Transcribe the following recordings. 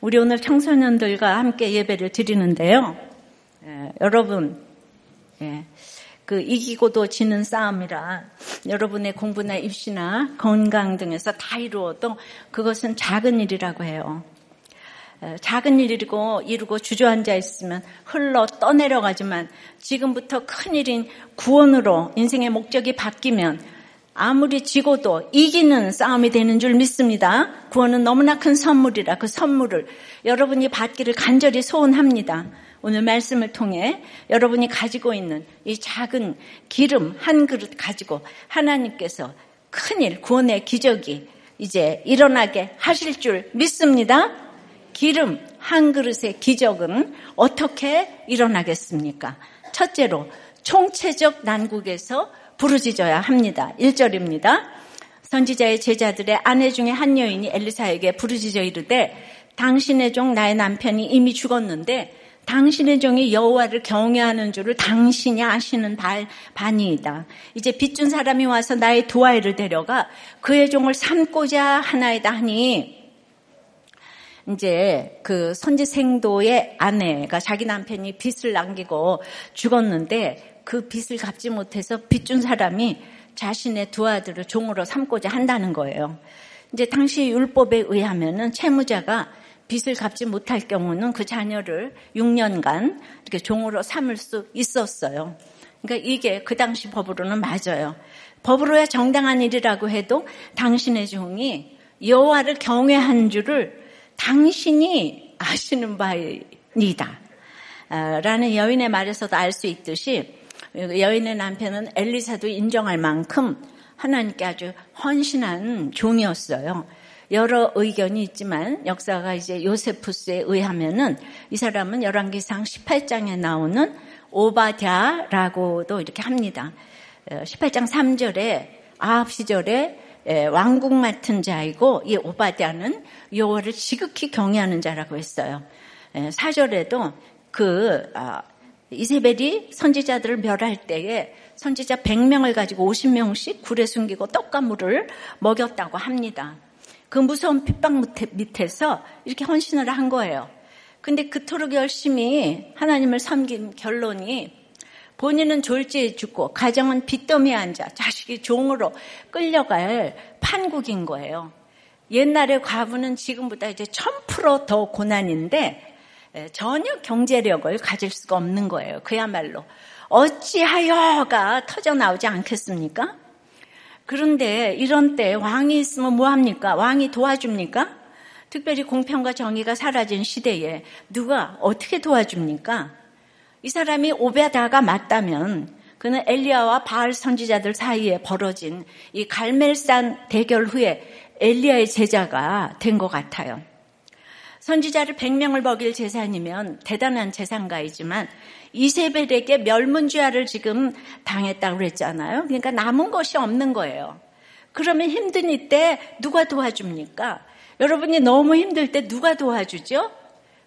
우리 오늘 청소년들과 함께 예배를 드리는데요. 예, 여러분, 예, 그 이기고도 지는 싸움이라 여러분의 공부나 입시나 건강 등에서 다 이루어도 그것은 작은 일이라고 해요. 작은 일이고 이루고 주저앉아 있으면 흘러 떠내려가지만 지금부터 큰 일인 구원으로 인생의 목적이 바뀌면 아무리 지고도 이기는 싸움이 되는 줄 믿습니다. 구원은 너무나 큰 선물이라 그 선물을 여러분이 받기를 간절히 소원합니다. 오늘 말씀을 통해 여러분이 가지고 있는 이 작은 기름 한 그릇 가지고 하나님께서 큰일 구원의 기적이 이제 일어나게 하실 줄 믿습니다. 기름 한 그릇의 기적은 어떻게 일어나겠습니까? 첫째로 총체적 난국에서 부르짖어야 합니다. 1절입니다. 선지자의 제자들의 아내 중에 한 여인이 엘리사에게 부르짖어 이르되 당신의 종 나의 남편이 이미 죽었는데 당신의 종이 여호와를 경외하는 줄을 당신이 아시는 반이이다. 이제 빚준 사람이 와서 나의 두 아이를 데려가 그의 종을 삼고자 하나이다 하니 이제 그 선지 생도의 아내가 자기 남편이 빚을 남기고 죽었는데 그 빚을 갚지 못해서 빚 준 사람이 자신의 두 아들을 종으로 삼고자 한다는 거예요. 이제 당시 율법에 의하면은 채무자가 빚을 갚지 못할 경우는 그 자녀를 6년간 이렇게 종으로 삼을 수 있었어요. 그러니까 이게 그 당시 법으로는 맞아요. 법으로야 정당한 일이라고 해도 당신의 종이 여호와를 경외한 줄을 당신이 아시는 바이니다. 아, 라는 여인의 말에서도 알 수 있듯이 여인의 남편은 엘리사도 인정할 만큼 하나님께 아주 헌신한 종이었어요. 여러 의견이 있지만 역사가 이제 요세푸스에 의하면은 이 사람은 열왕기상 18장에 나오는 오바댜라고도 이렇게 합니다. 18장 어, 3절에 아합 시절에 왕국 맡은 자이고 이 오바댜는 여호와를 지극히 경외하는 자라고 했어요. 4절에도 그 아, 이세벨이 선지자들을 멸할 때에 선지자 100명을 가지고 50명씩 굴에 숨기고 떡과 물을 먹였다고 합니다. 그 무서운 핍박 밑에서 이렇게 헌신을 한 거예요. 근데 그토록 열심히 하나님을 섬긴 결론이 본인은 졸지에 죽고 가정은 빚더미에 앉아 자식이 종으로 끌려갈 판국인 거예요. 옛날에 과부는 지금보다 이제 1000%더 고난인데 전혀 경제력을 가질 수가 없는 거예요. 그야말로 어찌하여가 터져 나오지 않겠습니까? 그런데 이런 때 왕이 있으면 뭐합니까? 왕이 도와줍니까? 특별히 공평과 정의가 사라진 시대에 누가 어떻게 도와줍니까? 이 사람이 오베다가 맞다면 그는 엘리야와 바알 선지자들 사이에 벌어진 이 갈멜산 대결 후에 엘리야의 제자가 된 것 같아요. 선지자를 100명을 먹일 재산이면 대단한 재산가이지만 이세벨에게 멸문죄화를 지금 당했다고 그랬잖아요. 그러니까 남은 것이 없는 거예요. 그러면 힘든 이때 누가 도와줍니까? 여러분이 너무 힘들 때 누가 도와주죠?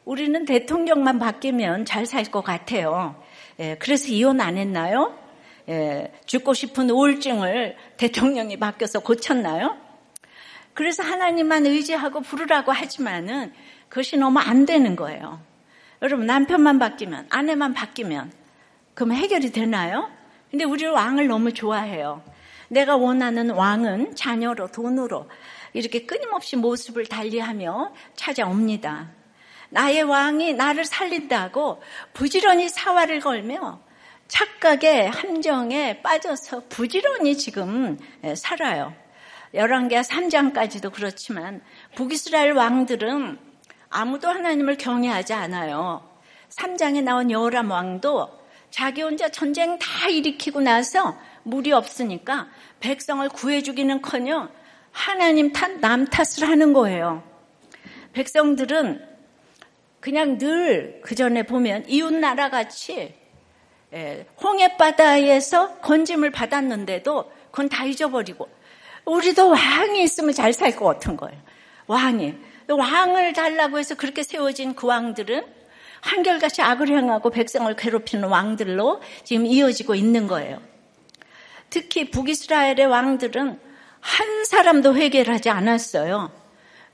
우리는 대통령만 바뀌면 잘 살 것 같아요. 예, 그래서 이혼 안 했나요? 예, 죽고 싶은 우울증을 대통령이 바뀌어서 고쳤나요? 그래서 하나님만 의지하고 부르라고 하지만은 그것이 너무 안 되는 거예요. 여러분 남편만 바뀌면 아내만 바뀌면 그럼 해결이 되나요? 근데 우리 왕을 너무 좋아해요. 내가 원하는 왕은 자녀로 돈으로 이렇게 끊임없이 모습을 달리하며 찾아옵니다. 나의 왕이 나를 살린다고 부지런히 사활을 걸며 착각의 함정에 빠져서 부지런히 지금 살아요. 열왕기하 3장까지도 그렇지만 북이스라엘 왕들은 아무도 하나님을 경외하지 않아요. 3장에 나온 여호람 왕도 자기 혼자 전쟁 다 일으키고 나서 물이 없으니까 백성을 구해 주기는커녕 하나님 탓, 남 탓을 하는 거예요. 백성들은 그냥 늘 그 전에 보면 이웃 나라 같이 예, 홍해 바다에서 건짐을 받았는데도 그건 다 잊어버리고 우리도 왕이 있으면 잘 살 것 같은 거예요. 왕이 왕을 달라고 해서 그렇게 세워진 그 왕들은 한결같이 악을 행하고 백성을 괴롭히는 왕들로 지금 이어지고 있는 거예요. 특히 북이스라엘의 왕들은 한 사람도 회개를 하지 않았어요.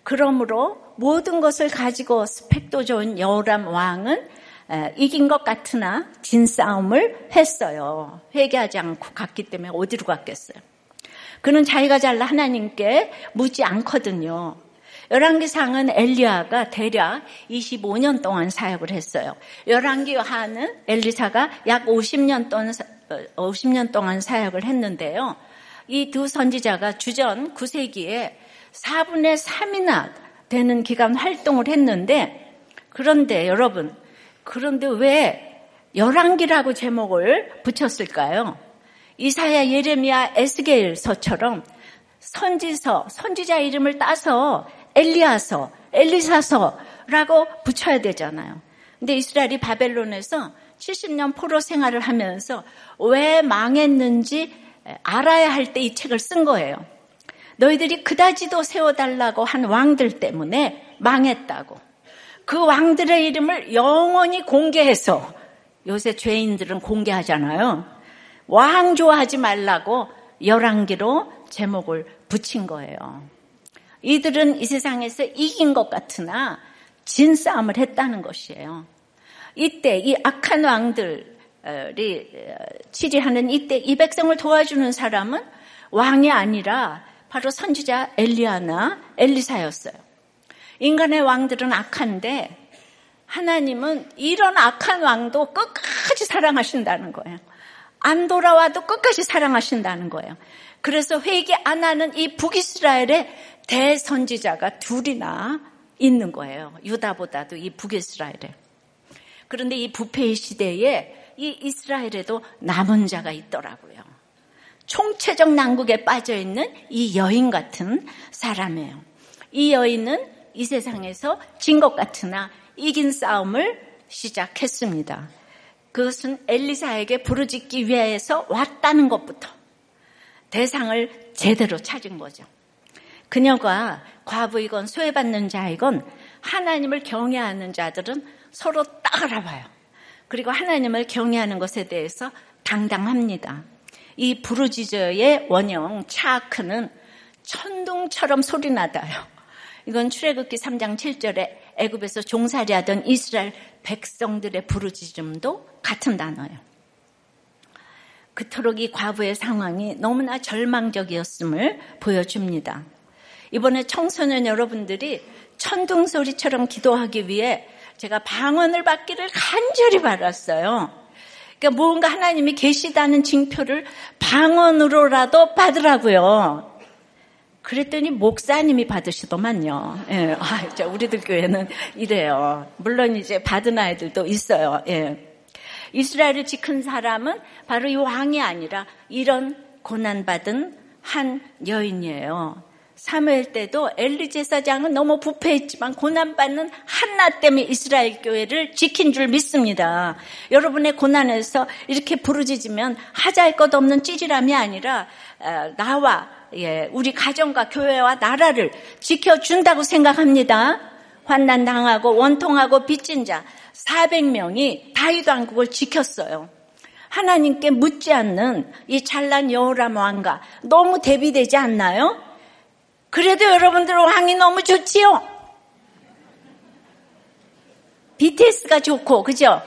그러므로 모든 것을 가지고 스펙도 좋은 여호람 왕은 이긴 것 같으나 진 싸움을 했어요. 회개하지 않고 갔기 때문에 어디로 갔겠어요? 그는 자기가 잘라 하나님께 묻지 않거든요. 열왕기상은 엘리야가 대략 25년 동안 사역을 했어요. 열왕기 하는 엘리사가 약 50년 동안 50년 동안 사역을 했는데요. 이 두 선지자가 주전 9세기에 4분의 3이나 되는 기간 활동을 했는데 그런데 여러분 그런데 왜 열왕기라고 제목을 붙였을까요? 이사야, 예레미야, 에스겔서처럼 선지서, 선지자 이름을 따서 엘리야서, 엘리사서라고 붙여야 되잖아요. 근데 이스라엘이 바벨론에서 70년 포로 생활을 하면서 왜 망했는지 알아야 할 때 이 책을 쓴 거예요. 너희들이 그다지도 세워달라고 한 왕들 때문에 망했다고. 그 왕들의 이름을 영원히 공개해서 요새 죄인들은 공개하잖아요. 왕 좋아하지 말라고 열왕기로 제목을 붙인 거예요. 이들은 이 세상에서 이긴 것 같으나 진 싸움을 했다는 것이에요. 이때 이 악한 왕들이 치리하는 이때 이 백성을 도와주는 사람은 왕이 아니라 바로 선지자 엘리아나 엘리사였어요. 인간의 왕들은 악한데 하나님은 이런 악한 왕도 끝까지 사랑하신다는 거예요. 안 돌아와도 끝까지 사랑하신다는 거예요. 그래서 회개 안 하는 이 북이스라엘의 대선지자가 둘이나 있는 거예요. 유다보다도 이 북이스라엘에. 그런데 이 부패의 시대에 이 이스라엘에도 남은 자가 있더라고요. 총체적 난국에 빠져 있는 이 여인 같은 사람이에요. 이 여인은 이 세상에서 진 것 같으나 이긴 싸움을 시작했습니다. 그것은 엘리사에게 부르짖기 위해서 왔다는 것부터 대상을 제대로 찾은 거죠. 그녀가 과부이건 소외받는 자이건 하나님을 경외하는 자들은 서로 딱 알아봐요. 그리고 하나님을 경외하는 것에 대해서 당당합니다. 이 부르짖어의 원형 차크는 천둥처럼 소리 나다요. 이건 출애굽기 3장 7절에 애굽에서 종살이하던 이스라엘 백성들의 부르짖음도 같은 단어예요. 그토록 이 과부의 상황이 너무나 절망적이었음을 보여줍니다. 이번에 청소년 여러분들이 천둥 소리처럼 기도하기 위해 제가 방언을 받기를 간절히 바랐어요. 그러니까 뭔가 하나님이 계시다는 징표를 방언으로라도 받으라고요. 그랬더니 목사님이 받으시더만요. 예, 아, 우리들 교회는 이래요. 물론 이제 받은 아이들도 있어요. 예. 이스라엘을 지킨 사람은 바로 이 왕이 아니라 이런 고난받은 한 여인이에요. 사무엘 때도 엘리 제사장은 너무 부패했지만 고난받는 한나 때문에 이스라엘 교회를 지킨 줄 믿습니다. 여러분의 고난에서 이렇게 부르짖으면 하자할 것 없는 찌질함이 아니라 어, 나와 예, 우리 가정과 교회와 나라를 지켜준다고 생각합니다. 환난 당하고 원통하고 빚진 자 400명이 다윗 왕국을 지켰어요. 하나님께 묻지 않는 이 찬란 여호람 왕과 너무 대비되지 않나요? 그래도 여러분들 왕이 너무 좋지요? BTS가 좋고, 그죠?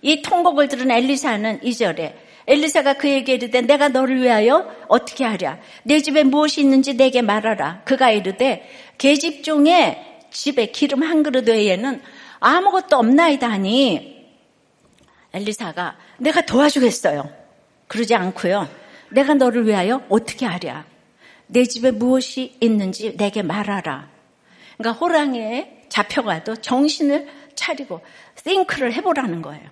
이 통곡을 들은 엘리사는 2절에 엘리사가 그에게 이르되 내가 너를 위하여 어떻게 하랴? 내 집에 무엇이 있는지 내게 말하라. 그가 이르되 계집 중에 집에 기름 한 그릇 외에는 아무것도 없나이다 하니 엘리사가 내가 도와주겠어요. 그러지 않고요. 내가 너를 위하여 어떻게 하랴? 내 집에 무엇이 있는지 내게 말하라. 그러니까 호랑이에 잡혀가도 정신을 차리고 띵크를 해보라는 거예요.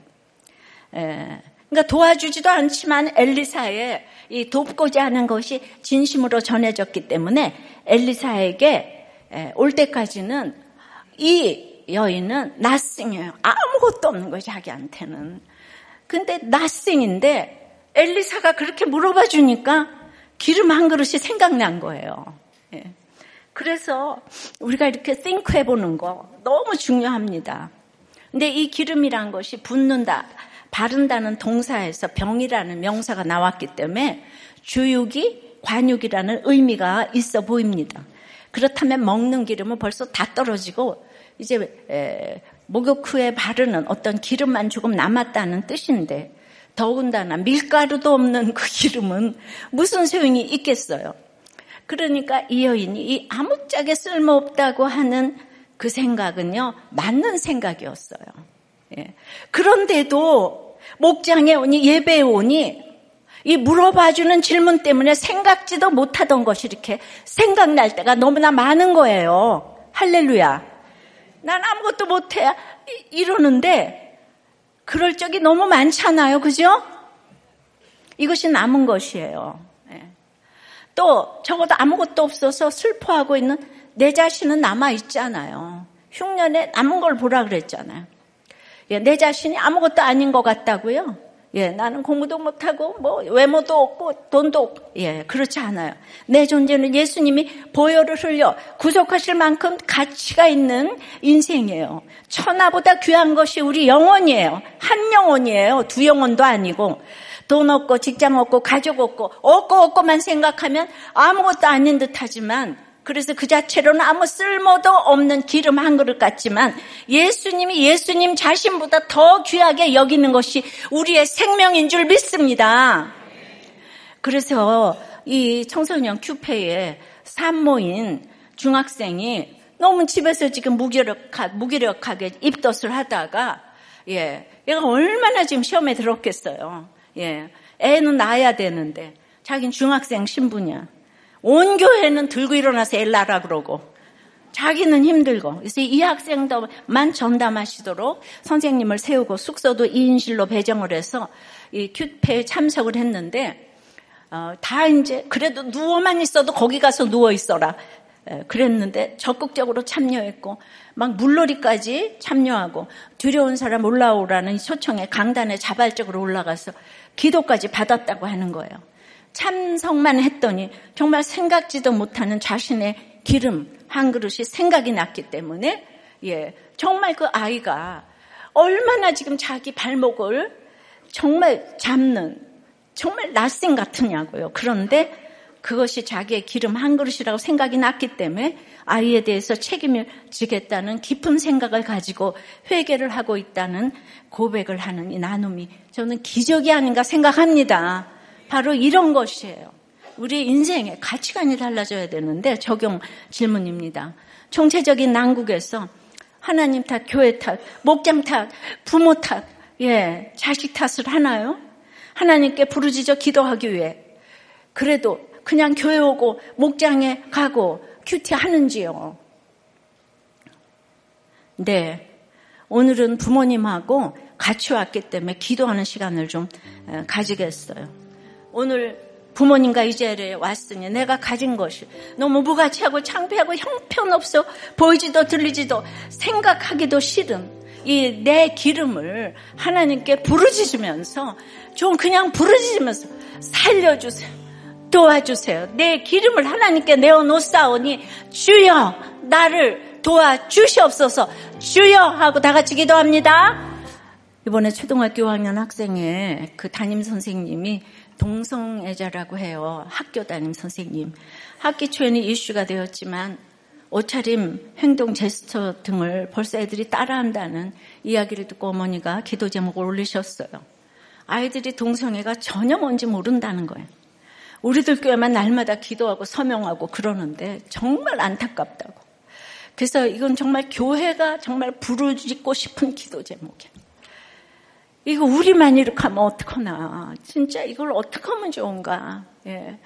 에, 그러니까 도와주지도 않지만 엘리사의 이 돕고자 하는 것이 진심으로 전해졌기 때문에 엘리사에게 올 때까지는 이 여인은 나싱이에요. 아무것도 없는 거예요, 자기한테는. 근데 나싱인데 엘리사가 그렇게 물어봐 주니까 기름 한 그릇이 생각난 거예요. 예. 그래서 우리가 이렇게 think 해보는 거 너무 중요합니다. 근데 이 기름이란 것이 붓는다, 바른다는 동사에서 병이라는 명사가 나왔기 때문에 주육이 관육이라는 의미가 있어 보입니다. 그렇다면 먹는 기름은 벌써 다 떨어지고 이제 목욕 후에 바르는 어떤 기름만 조금 남았다는 뜻인데 더군다나 밀가루도 없는 그 기름은 무슨 소용이 있겠어요? 그러니까 이 여인이 이 아무짝에 쓸모없다고 하는 그 생각은요, 맞는 생각이었어요. 예. 그런데도 목장에 오니 예배에 오니 이 물어봐주는 질문 때문에 생각지도 못하던 것이 이렇게 생각날 때가 너무나 많은 거예요. 할렐루야. 난 아무것도 못해. 이러는데 그럴 적이 너무 많잖아요. 그죠? 이것이 남은 것이에요. 예. 또 적어도 아무것도 없어서 슬퍼하고 있는 내 자신은 남아 있잖아요. 흉년에 남은 걸 보라 그랬잖아요. 예, 내 자신이 아무것도 아닌 것 같다고요. 예, 나는 공부도 못하고, 뭐, 외모도 없고, 돈도 없고, 예, 그렇지 않아요. 내 존재는 예수님이 보혈을 흘려 구속하실 만큼 가치가 있는 인생이에요. 천하보다 귀한 것이 우리 영혼이에요. 한 영혼이에요. 두 영혼도 아니고. 돈 없고, 직장 없고, 가족 없고, 없고, 없고만 생각하면 아무것도 아닌 듯 하지만, 그래서 그 자체로는 아무 쓸모도 없는 기름 한 그릇 같지만 예수님이 예수님 자신보다 더 귀하게 여기는 것이 우리의 생명인 줄 믿습니다. 그래서 이 청소년 큐페에 산모인 중학생이 너무 집에서 지금 무기력하, 무기력하게 입덧을 하다가 예, 얘가 얼마나 지금 시험에 들었겠어요. 예, 애는 낳아야 되는데 자기는 중학생 신분이야. 온 교회는 들고 일어나서 엘라라 그러고 자기는 힘들고 그래서 이 학생도만 전담하시도록 선생님을 세우고 숙소도 2인실로 배정을 해서 이 큐페에 참석을 했는데 어, 다 이제 그래도 누워만 있어도 거기 가서 누워 있어라 에, 그랬는데 적극적으로 참여했고 막 물놀이까지 참여하고 두려운 사람 올라오라는 초청에 강단에 자발적으로 올라가서 기도까지 받았다고 하는 거예요. 참석만 했더니 정말 생각지도 못하는 자신의 기름 한 그릇이 생각이 났기 때문에 예 정말 그 아이가 얼마나 지금 자기 발목을 정말 잡는 정말 낯생 같으냐고요. 그런데 그것이 자기의 기름 한 그릇이라고 생각이 났기 때문에 아이에 대해서 책임을 지겠다는 깊은 생각을 가지고 회개를 하고 있다는 고백을 하는 이 나눔이 저는 기적이 아닌가 생각합니다. 바로 이런 것이에요. 우리 인생의 가치관이 달라져야 되는데 적용 질문입니다. 총체적인 난국에서 하나님 탓, 교회 탓, 목장 탓, 부모 탓, 예, 자식 탓을 하나요? 하나님께 부르짖어 기도하기 위해. 그래도 그냥 교회 오고 목장에 가고 큐티 하는지요? 네. 오늘은 부모님하고 같이 왔기 때문에 기도하는 시간을 좀 가지겠어요. 오늘 부모님과 이 자리에 왔으니 내가 가진 것이 너무 무가치하고 창피하고 형편없어 보이지도 들리지도 생각하기도 싫은 이 내 기름을 하나님께 부르짖으면서 좀 그냥 부르짖으면서 살려주세요. 도와주세요. 내 기름을 하나님께 내어놓사오니 주여 나를 도와주시옵소서 주여 하고 다 같이 기도합니다. 이번에 초등학교 5학년 학생의 그 담임 선생님이 동성애자라고 해요. 학교 담임 선생님. 학기 초에는 이슈가 되었지만 옷차림, 행동, 제스처 등을 벌써 애들이 따라한다는 이야기를 듣고 어머니가 기도 제목을 올리셨어요. 아이들이 동성애가 전혀 뭔지 모른다는 거예요. 우리들 교회만 날마다 기도하고 서명하고 그러는데 정말 안타깝다고. 그래서 이건 정말 교회가 정말 부르짖고 싶은 기도 제목이에요. 이거 우리만 이렇게 하면 어떡하나. 진짜 이걸 어떻게 하면 좋은가. 예.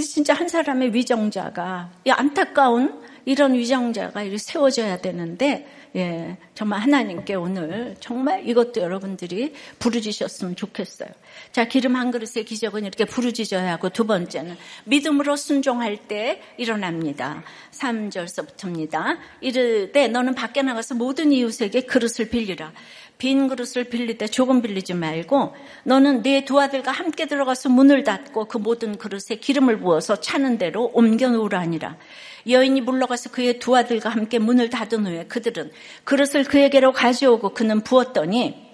진짜 한 사람의 위정자가, 이 안타까운 이런 위정자가 이렇게 세워져야 되는데, 예, 정말 하나님께 오늘 정말 이것도 여러분들이 부르짖으셨으면 좋겠어요. 자, 기름 한 그릇의 기적은 이렇게 부르짖어야 하고 두 번째는 믿음으로 순종할 때 일어납니다. 3절서부터입니다. 이르되 너는 밖에 나가서 모든 이웃에게 그릇을 빌리라. 빈 그릇을 빌릴 때 조금 빌리지 말고 너는 네 두 아들과 함께 들어가서 문을 닫고 그 모든 그릇에 기름을 부어서 차는 대로 옮겨 놓으라니라. 여인이 물러가서 그의 두 아들과 함께 문을 닫은 후에 그들은 그릇을 그에게로 가져오고 그는 부었더니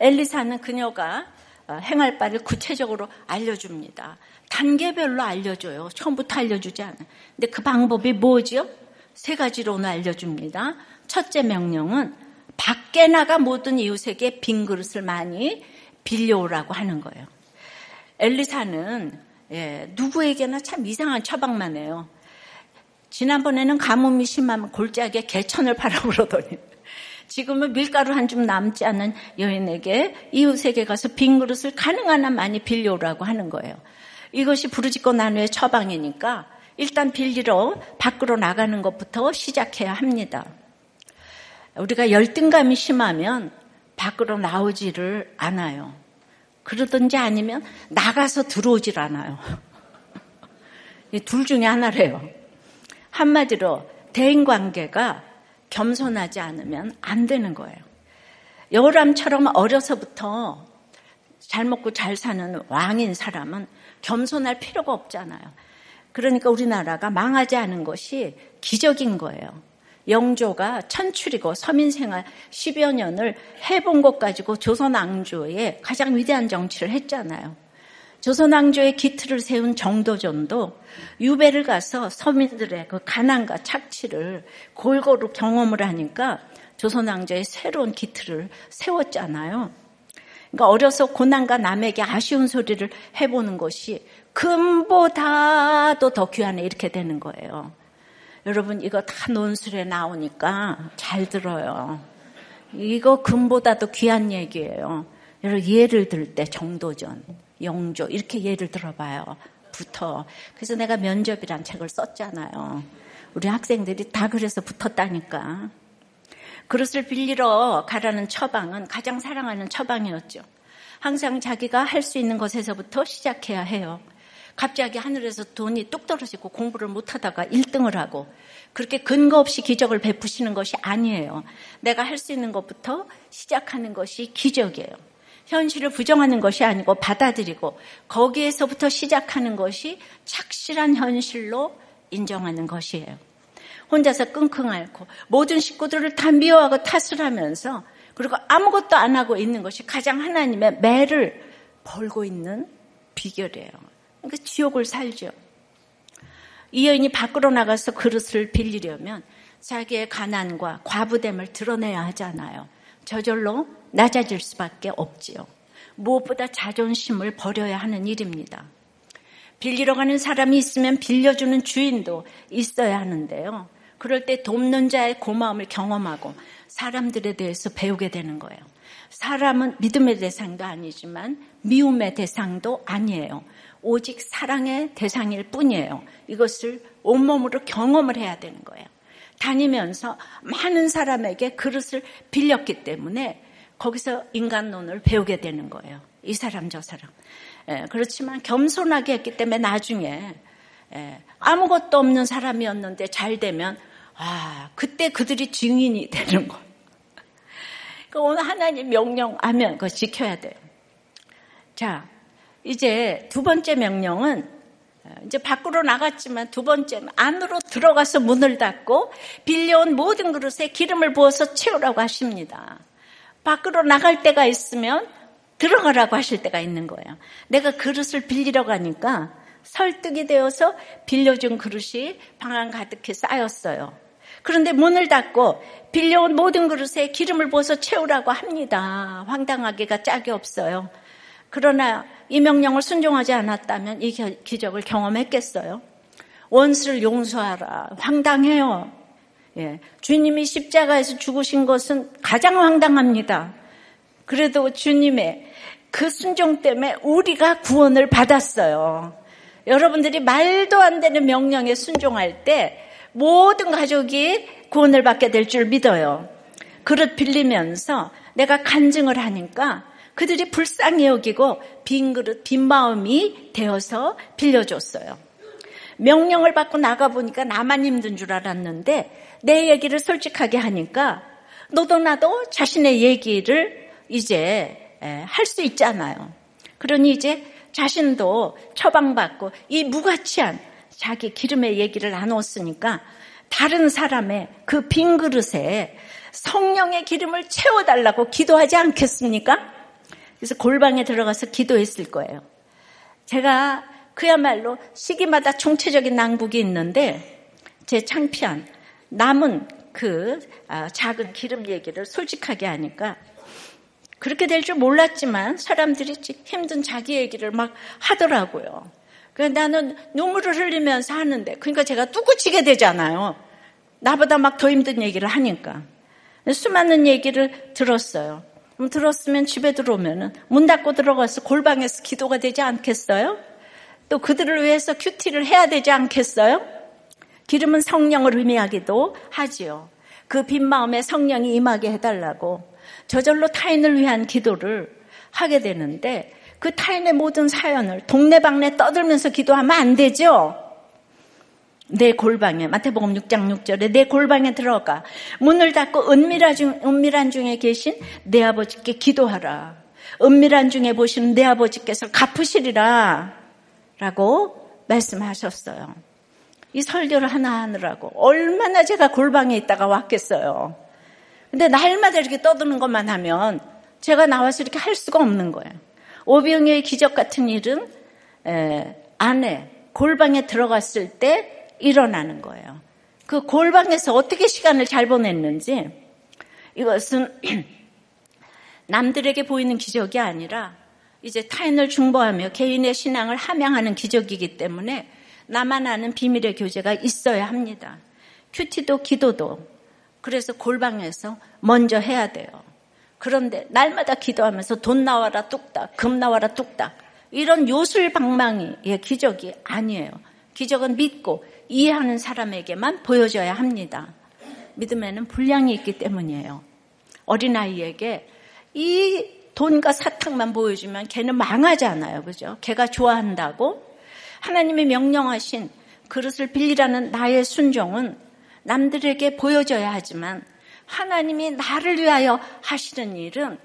엘리사는 그녀가 어, 행할 바를 구체적으로 알려줍니다. 단계별로 알려줘요. 처음부터 알려주지 않아요. 근데 그 방법이 뭐죠? 세 가지로 오늘 알려줍니다. 첫째 명령은 밖에 나가 모든 이웃에게 빈 그릇을 많이 빌려오라고 하는 거예요. 엘리사는 예, 누구에게나 참 이상한 처방만 해요. 지난번에는 가뭄이 심하면 골짜기에 개천을 팔아 그러더니 지금은 밀가루 한 줌 남지 않은 여인에게 이웃에게 가서 빈 그릇을 가능한 한 많이 빌려오라고 하는 거예요. 이것이 부르짖고 나누의 처방이니까 일단 빌리러 밖으로 나가는 것부터 시작해야 합니다. 우리가 열등감이 심하면 밖으로 나오지를 않아요. 그러든지 아니면 나가서 들어오질 않아요. 둘 중에 하나래요. 한마디로 대인 관계가 겸손하지 않으면 안 되는 거예요. 여호람처럼 어려서부터 잘 먹고 잘 사는 왕인 사람은 겸손할 필요가 없잖아요. 그러니까 우리나라가 망하지 않은 것이 기적인 거예요. 영조가 천출이고 서민생활 10여 년을 해본 것 가지고 조선왕조의 가장 위대한 정치를 했잖아요. 조선왕조의 기틀을 세운 정도전도 유배를 가서 서민들의 그 가난과 착취를 골고루 경험을 하니까 조선왕조의 새로운 기틀을 세웠잖아요. 그러니까 어려서 고난과 남에게 아쉬운 소리를 해보는 것이 금보다도 더 귀하네 이렇게 되는 거예요. 여러분 이거 다 논술에 나오니까 잘 들어요. 이거 금보다도 귀한 얘기예요. 여러분 예를 들 때 정도전, 영조 이렇게 예를 들어봐요. 붙어. 그래서 내가 면접이란 책을 썼잖아요. 우리 학생들이 다 그래서 붙었다니까. 그릇을 빌리러 가라는 처방은 가장 사랑하는 처방이었죠. 항상 자기가 할 수 있는 것에서부터 시작해야 해요. 갑자기 하늘에서 돈이 뚝 떨어지고 공부를 못하다가 1등을 하고 그렇게 근거 없이 기적을 베푸시는 것이 아니에요. 내가 할 수 있는 것부터 시작하는 것이 기적이에요. 현실을 부정하는 것이 아니고 받아들이고 거기에서부터 시작하는 것이 착실한 현실로 인정하는 것이에요. 혼자서 끙끙 앓고 모든 식구들을 다 미워하고 탓을 하면서 그리고 아무것도 안 하고 있는 것이 가장 하나님의 매를 벌고 있는 비결이에요. 그러니까 지옥을 살죠. 이 여인이 밖으로 나가서 그릇을 빌리려면 자기의 가난과 과부됨을 드러내야 하잖아요. 저절로 낮아질 수밖에 없지요. 무엇보다 자존심을 버려야 하는 일입니다. 빌리러 가는 사람이 있으면 빌려주는 주인도 있어야 하는데요. 그럴 때 돕는 자의 고마움을 경험하고 사람들에 대해서 배우게 되는 거예요. 사람은 믿음의 대상도 아니지만 미움의 대상도 아니에요. 오직 사랑의 대상일 뿐이에요. 이것을 온몸으로 경험을 해야 되는 거예요. 다니면서 많은 사람에게 그릇을 빌렸기 때문에 거기서 인간론을 배우게 되는 거예요. 이 사람 저 사람. 예, 그렇지만 겸손하게 했기 때문에 나중에 예, 아무것도 없는 사람이었는데 잘 되면 아, 그때 그들이 증인이 되는 거예요. 그 오늘 하나님 명령하면 그거 지켜야 돼요. 자, 이제 두 번째 명령은 이제 밖으로 나갔지만 두 번째는 안으로 들어가서 문을 닫고 빌려온 모든 그릇에 기름을 부어서 채우라고 하십니다. 밖으로 나갈 때가 있으면 들어가라고 하실 때가 있는 거예요. 내가 그릇을 빌리러 가니까 설득이 되어서 빌려준 그릇이 방 안 가득히 쌓였어요. 그런데 문을 닫고 빌려온 모든 그릇에 기름을 부어서 채우라고 합니다. 황당하기가 짝이 없어요. 그러나 이 명령을 순종하지 않았다면 이 기적을 경험했겠어요? 원수를 용서하라. 황당해요. 예. 주님이 십자가에서 죽으신 것은 가장 황당합니다. 그래도 주님의 그 순종 때문에 우리가 구원을 받았어요. 여러분들이 말도 안 되는 명령에 순종할 때 모든 가족이 구원을 받게 될 줄 믿어요. 그릇 빌리면서 내가 간증을 하니까 그들이 불쌍히 여기고 빈 그릇, 빈 마음이 되어서 빌려줬어요. 명령을 받고 나가보니까 나만 힘든 줄 알았는데 내 얘기를 솔직하게 하니까 너도 나도 자신의 얘기를 이제 할 수 있잖아요. 그러니 이제 자신도 처방받고 이 무가치한 자기 기름의 얘기를 나눴으니까 다른 사람의 그 빈 그릇에 성령의 기름을 채워달라고 기도하지 않겠습니까? 그래서 골방에 들어가서 기도했을 거예요. 제가 그야말로 시기마다 총체적인 낭북이 있는데 제 창피한 남은 그 아, 작은 기름 얘기를 솔직하게 하니까 그렇게 될 줄 몰랐지만 사람들이 힘든 자기 얘기를 막 하더라고요. 그래서 나는 눈물을 흘리면서 하는데 그러니까 제가 뚜꾸치게 되잖아요. 나보다 막 더 힘든 얘기를 하니까. 수많은 얘기를 들었어요. 들었으면 집에 들어오면 문 닫고 들어가서 골방에서 기도가 되지 않겠어요? 또 그들을 위해서 큐티를 해야 되지 않겠어요? 기름은 성령을 의미하기도 하지요. 그 빈 마음에 성령이 임하게 해달라고 저절로 타인을 위한 기도를 하게 되는데 그 타인의 모든 사연을 동네방네 떠들면서 기도하면 안 되죠? 내 골방에 마태복음 6장 6절에 내 골방에 들어가 문을 닫고 은밀한, 중, 은밀한 중에 계신 내 아버지께 기도하라. 은밀한 중에 보시는 내 아버지께서 갚으시리라 라고 말씀하셨어요. 이 설교를 하나 하느라고 얼마나 제가 골방에 있다가 왔겠어요. 근데 날마다 이렇게 떠드는 것만 하면 제가 나와서 이렇게 할 수가 없는 거예요. 오병이의 기적 같은 일은 에, 안에 골방에 들어갔을 때 일어나는 거예요. 그 골방에서 어떻게 시간을 잘 보냈는지 이것은 남들에게 보이는 기적이 아니라 이제 타인을 중보하며 개인의 신앙을 함양하는 기적이기 때문에 나만 아는 비밀의 교제가 있어야 합니다. 큐티도 기도도 그래서 골방에서 먼저 해야 돼요. 그런데 날마다 기도하면서 돈 나와라 뚝딱, 금 나와라 뚝딱 이런 요술방망이의 기적이 아니에요. 기적은 믿고 이해하는 사람에게만 보여져야 합니다. 믿음에는 분량이 있기 때문이에요. 어린아이에게 이 돈과 사탕만 보여주면 걔는 망하잖아요. 그죠? 걔가 좋아한다고 하나님이 명령하신 그릇을 빌리라는 나의 순종은 남들에게 보여져야 하지만 하나님이 나를 위하여 하시는 일은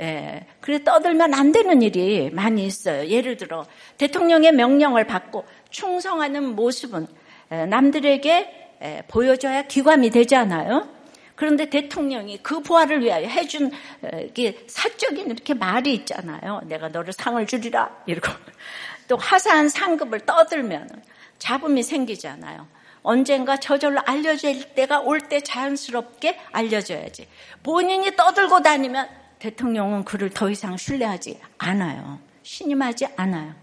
예, 그래 떠들면 안 되는 일이 많이 있어요. 예를 들어 대통령의 명령을 받고 충성하는 모습은 남들에게 보여줘야 귀감이 되잖아요. 그런데 대통령이 그 부하를 위하여 해준 사적인 이렇게 말이 있잖아요. 내가 너를 상을 주리라 이러고 또 하사한 상급을 떠들면 잡음이 생기잖아요. 언젠가 저절로 알려질 때가 올 때 자연스럽게 알려져야지. 본인이 떠들고 다니면 대통령은 그를 더 이상 신뢰하지 않아요. 신임하지 않아요.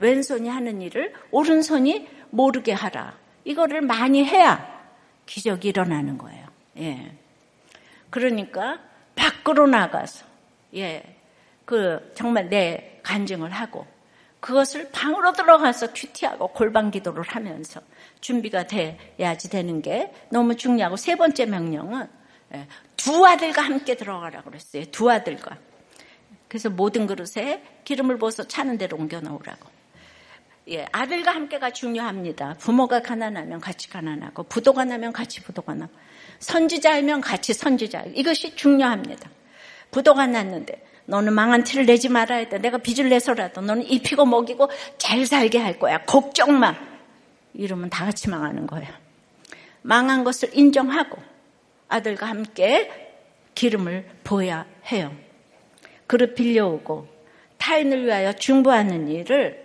왼손이 하는 일을 오른손이 모르게 하라. 이거를 많이 해야 기적이 일어나는 거예요. 예. 그러니까 밖으로 나가서 예. 그 정말 내 간증을 하고 그것을 방으로 들어가서 큐티하고 골방 기도를 하면서 준비가 돼야지 되는 게 너무 중요하고 세 번째 명령은 예, 두 아들과 함께 들어가라고 그랬어요. 두 아들과. 그래서 모든 그릇에 기름을 부어서 차는 대로 옮겨 놓으라고. 예, 아들과 함께가 중요합니다. 부모가 가난하면 같이 가난하고, 부도가 나면 같이 부도가 나고, 선지자이면 같이 선지자. 이것이 중요합니다. 부도가 났는데, 너는 망한 티를 내지 말아야 돼. 내가 빚을 내서라도 너는 입히고 먹이고 잘 살게 할 거야. 걱정 마. 이러면 다 같이 망하는 거예요. 망한 것을 인정하고 아들과 함께 기름을 보야 해요. 그릇 빌려오고 타인을 위하여 중보하는 일을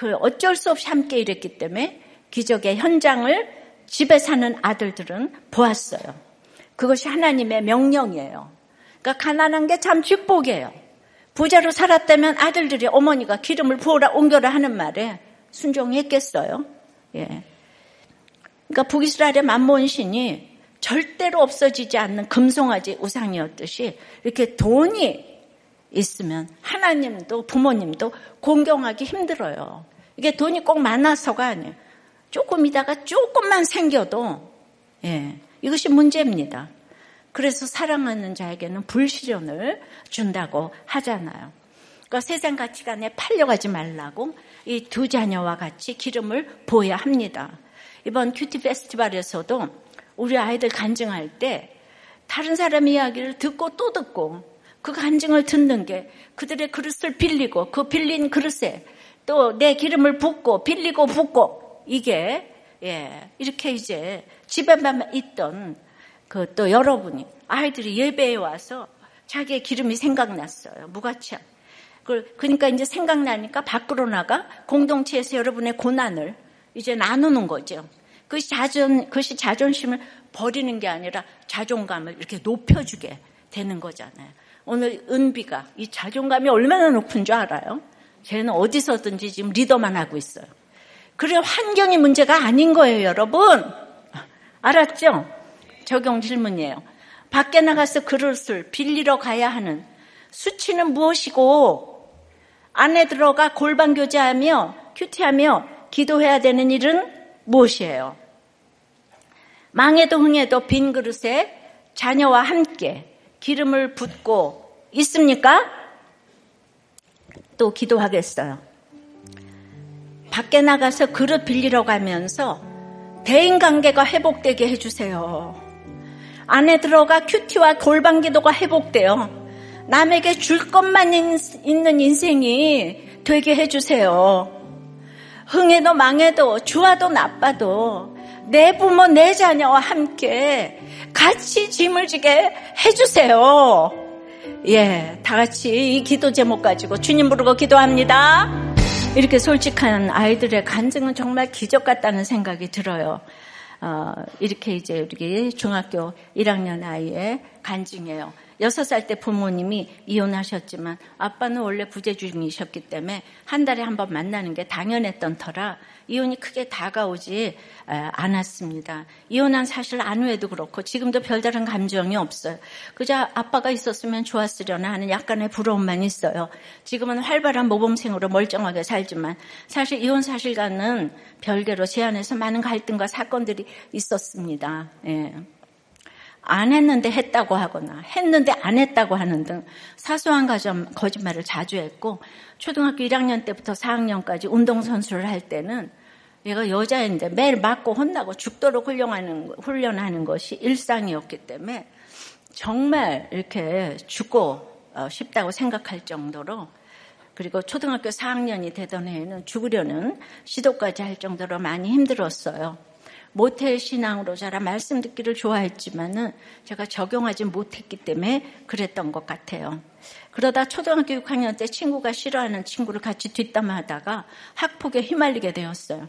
그 어쩔 수 없이 함께 일했기 때문에 기적의 현장을 집에 사는 아들들은 보았어요. 그것이 하나님의 명령이에요. 그러니까 가난한 게 참 축복이에요. 부자로 살았다면 아들들이 어머니가 기름을 부어라 옮겨라 하는 말에 순종했겠어요. 예. 그러니까 북이스라엘의 만몬신이 절대로 없어지지 않는 금송아지 우상이었듯이 이렇게 돈이 있으면 하나님도 부모님도 공경하기 힘들어요. 이게 돈이 꼭 많아서가 아니에요. 조금이다가 조금만 생겨도 예, 이것이 문제입니다. 그래서 사랑하는 자에게는 불시련을 준다고 하잖아요. 그러니까 세상 가치관에 팔려가지 말라고 이 두 자녀와 같이 기름을 보여야 합니다. 이번 큐티 페스티벌에서도 우리 아이들 간증할 때 다른 사람 이야기를 듣고 또 듣고 그 간증을 듣는 게 그들의 그릇을 빌리고 그 빌린 그릇에 또 내 기름을 붓고 빌리고 붓고 이게 예 이렇게 이제 집에만 있던 그 또 여러분이 아이들이 예배에 와서 자기의 기름이 생각났어요 무가치한 그러니까 이제 생각나니까 밖으로 나가 공동체에서 여러분의 고난을 이제 나누는 거죠. 그것이 자존, 그것이 자존심을 버리는 게 아니라 자존감을 이렇게 높여주게 되는 거잖아요. 오늘 은비가 이 자존감이 얼마나 높은 줄 알아요? 쟤는 어디서든지 지금 리더만 하고 있어요. 그래 환경이 문제가 아닌 거예요, 여러분. 알았죠? 적용 질문이에요. 밖에 나가서 그릇을 빌리러 가야 하는 수치는 무엇이고 안에 들어가 골반 교제하며 큐티하며 기도해야 되는 일은 무엇이에요? 망해도 흥해도 빈 그릇에 자녀와 함께 기름을 붓고 있습니까? 또 기도하겠어요. 밖에 나가서 그릇 빌리러 가면서 대인 관계가 회복되게 해주세요. 안에 들어가 큐티와 골반 기도가 회복돼요. 남에게 줄 것만 있는 인생이 되게 해주세요. 흥해도 망해도 좋아도 나빠도 내 부모 내 자녀와 함께 같이 짐을 지게 해주세요. 예, 다 같이 이 기도 제목 가지고 주님 부르고 기도합니다. 이렇게 솔직한 아이들의 간증은 정말 기적 같다는 생각이 들어요. 어, 이렇게 이제 우리 중학교 1학년 아이의 간증이에요. 6살 때 부모님이 이혼하셨지만 아빠는 원래 부재 중이셨기 때문에 한 달에 한 번 만나는 게 당연했던 터라 이혼이 크게 다가오지 않았습니다. 이혼한 사실 안 후에도 그렇고 지금도 별다른 감정이 없어요. 그저 아빠가 있었으면 좋았으려나 하는 약간의 부러움만 있어요. 지금은 활발한 모범생으로 멀쩡하게 살지만 사실 이혼 사실과는 별개로 제 안에서 많은 갈등과 사건들이 있었습니다. 예. 안 했는데 했다고 하거나 했는데 안 했다고 하는 등 사소한 거짓말을 자주 했고 초등학교 1학년 때부터 4학년까지 운동선수를 할 때는 얘가 여자인데 매일 맞고 혼나고 죽도록 훈련하는, 훈련하는 것이 일상이었기 때문에 정말 이렇게 죽고 어, 싶다고 생각할 정도로 그리고 초등학교 4학년이 되던 해에는 죽으려는 시도까지 할 정도로 많이 힘들었어요. 모태 신앙으로 자라 말씀 듣기를 좋아했지만은 제가 적용하지 못했기 때문에 그랬던 것 같아요. 그러다 초등학교 6학년 때 친구가 싫어하는 친구를 같이 뒷담화하다가 학폭에 휘말리게 되었어요.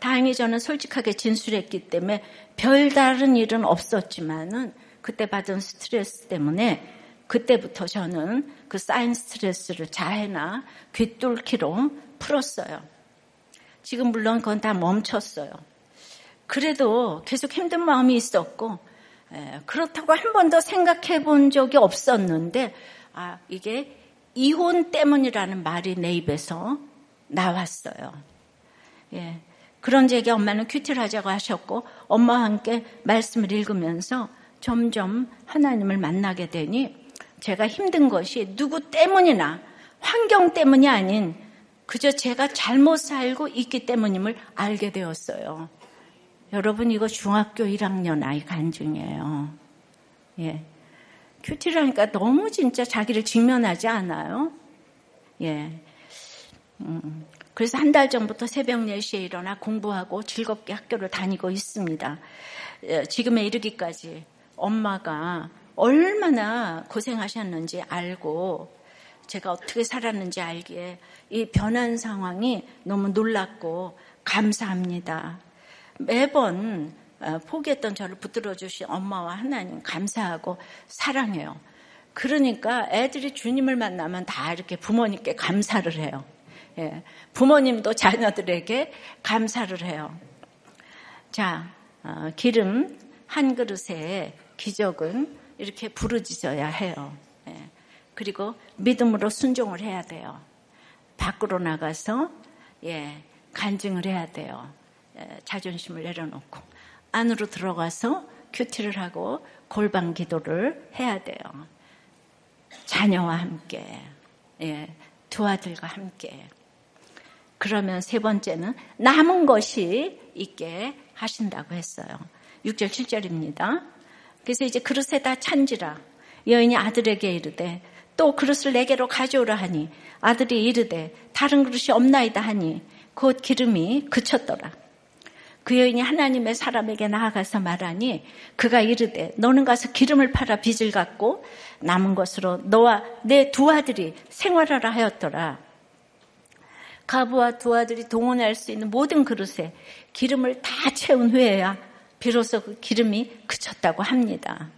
다행히 저는 솔직하게 진술했기 때문에 별다른 일은 없었지만은 그때 받은 스트레스 때문에 그때부터 저는 그 쌓인 스트레스를 자해나 귀뚫기로 풀었어요. 지금 물론 그건 다 멈췄어요. 그래도 계속 힘든 마음이 있었고 에, 그렇다고 한 번도 생각해 본 적이 없었는데 아 이게 이혼 때문이라는 말이 내 입에서 나왔어요. 예. 그런 제게 엄마는 큐티를 하자고 하셨고 엄마와 함께 말씀을 읽으면서 점점 하나님을 만나게 되니 제가 힘든 것이 누구 때문이나 환경 때문이 아닌 그저 제가 잘못 살고 있기 때문임을 알게 되었어요. 여러분 이거 중학교 1학년 아이 간증이에요. 예. 큐티를 하니까 너무 진짜 자기를 직면하지 않아요? 예. 음, 그래서 한 달 전부터 새벽 4시에 일어나 공부하고 즐겁게 학교를 다니고 있습니다. 예, 지금에 이르기까지 엄마가 얼마나 고생하셨는지 알고 제가 어떻게 살았는지 알기에 이 변한 상황이 너무 놀랍고 감사합니다. 매번 어, 포기했던 저를 붙들어 주신 엄마와 하나님 감사하고 사랑해요. 그러니까 애들이 주님을 만나면 다 이렇게 부모님께 감사를 해요. 예, 부모님도 자녀들에게 감사를 해요. 자, 어, 기름 한 그릇에 기적은 이렇게 부르짖어야 해요. 예, 그리고 믿음으로 순종을 해야 돼요. 밖으로 나가서 예, 간증을 해야 돼요. 자존심을 내려놓고 안으로 들어가서 큐티를 하고 골방 기도를 해야 돼요. 자녀와 함께, 예, 두 아들과 함께. 그러면 세 번째는 남은 것이 있게 하신다고 했어요. 6절, 7절입니다. 그래서 이제 그릇에 다 찬지라 여인이 아들에게 이르되 또 그릇을 내게로 가져오라 하니 아들이 이르되 다른 그릇이 없나이다 하니 곧 기름이 그쳤더라. 그 여인이 하나님의 사람에게 나아가서 말하니 그가 이르되 너는 가서 기름을 팔아 빚을 갚고 남은 것으로 너와 내 두 아들이 생활하라 하였더라. 가부와 두 아들이 동원할 수 있는 모든 그릇에 기름을 다 채운 후에야 비로소 그 기름이 그쳤다고 합니다.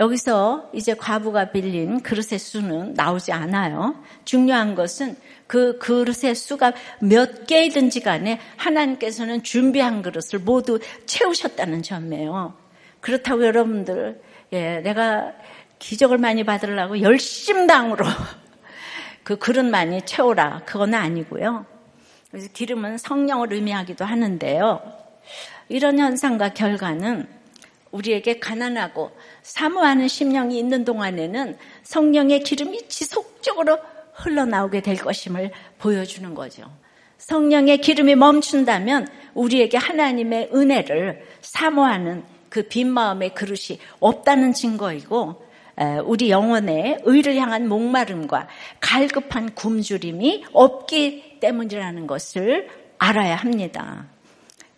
여기서 이제 과부가 빌린 그릇의 수는 나오지 않아요. 중요한 것은 그 그릇의 수가 몇 개이든지 간에 하나님께서는 준비한 그릇을 모두 채우셨다는 점이에요. 그렇다고 여러분들, 예, 내가 기적을 많이 받으려고 열심당으로 그 그릇 많이 채우라. 그건 아니고요. 그래서 기름은 성령을 의미하기도 하는데요. 이런 현상과 결과는 우리에게 가난하고 사모하는 심령이 있는 동안에는 성령의 기름이 지속적으로 흘러나오게 될 것임을 보여주는 거죠. 성령의 기름이 멈춘다면 우리에게 하나님의 은혜를 사모하는 그 빈 마음의 그릇이 없다는 증거이고 우리 영혼의 의를 향한 목마름과 갈급한 굶주림이 없기 때문이라는 것을 알아야 합니다.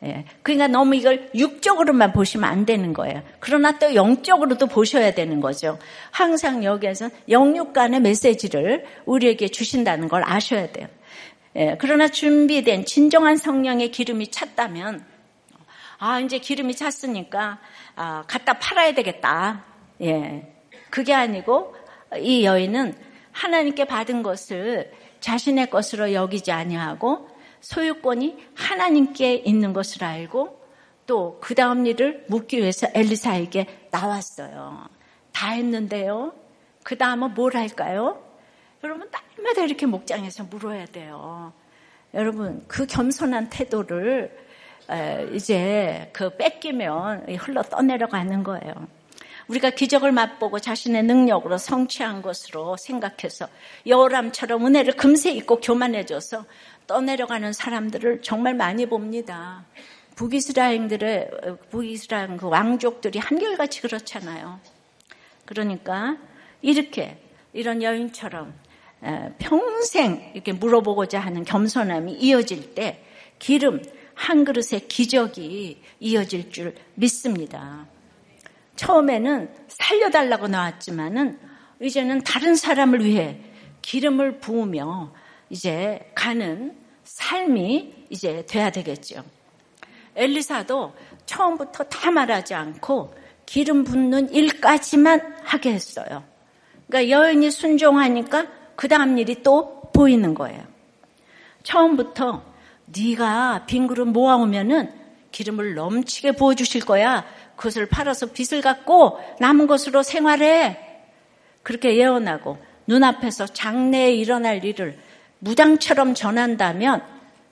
예, 그러니까 너무 이걸 육적으로만 보시면 안 되는 거예요. 그러나 또 영적으로도 보셔야 되는 거죠. 항상 여기에서 영육 간의 메시지를 우리에게 주신다는 걸 아셔야 돼요. 예, 그러나 준비된 진정한 성령의 기름이 찼다면, 아, 이제 기름이 찼으니까, 아, 갖다 팔아야 되겠다. 예. 그게 아니고, 이 여인은 하나님께 받은 것을 자신의 것으로 여기지 아니하고 소유권이 하나님께 있는 것을 알고 또 그 다음 일을 묻기 위해서 엘리사에게 나왔어요. 다 했는데요. 그 다음은 뭘 할까요? 여러분 날마다 이렇게 목장에서 물어야 돼요. 여러분 그 겸손한 태도를 이제 그 뺏기면 흘러 떠내려가는 거예요. 우리가 기적을 맛보고 자신의 능력으로 성취한 것으로 생각해서 여호람처럼 은혜를 금세 잊고 교만해져서 떠내려가는 사람들을 정말 많이 봅니다. 북이스라엘들의 북이스라엘 그 왕족들이 한결같이 그렇잖아요. 그러니까 이렇게 이런 여인처럼 평생 이렇게 물어보고자 하는 겸손함이 이어질 때 기름 한 그릇의 기적이 이어질 줄 믿습니다. 처음에는 살려달라고 나왔지만은 이제는 다른 사람을 위해 기름을 부으며 이제 가는 삶이 이제 돼야 되겠죠. 엘리사도 처음부터 다 말하지 않고 기름 붓는 일까지만 하게 했어요. 그러니까 여인이 순종하니까 그 다음 일이 또 보이는 거예요. 처음부터 네가 빈 그릇 모아오면은 기름을 넘치게 부어 주실 거야. 그것을 팔아서 빚을 갚고 남은 것으로 생활해. 그렇게 예언하고 눈앞에서 장래에 일어날 일을 무당처럼 전한다면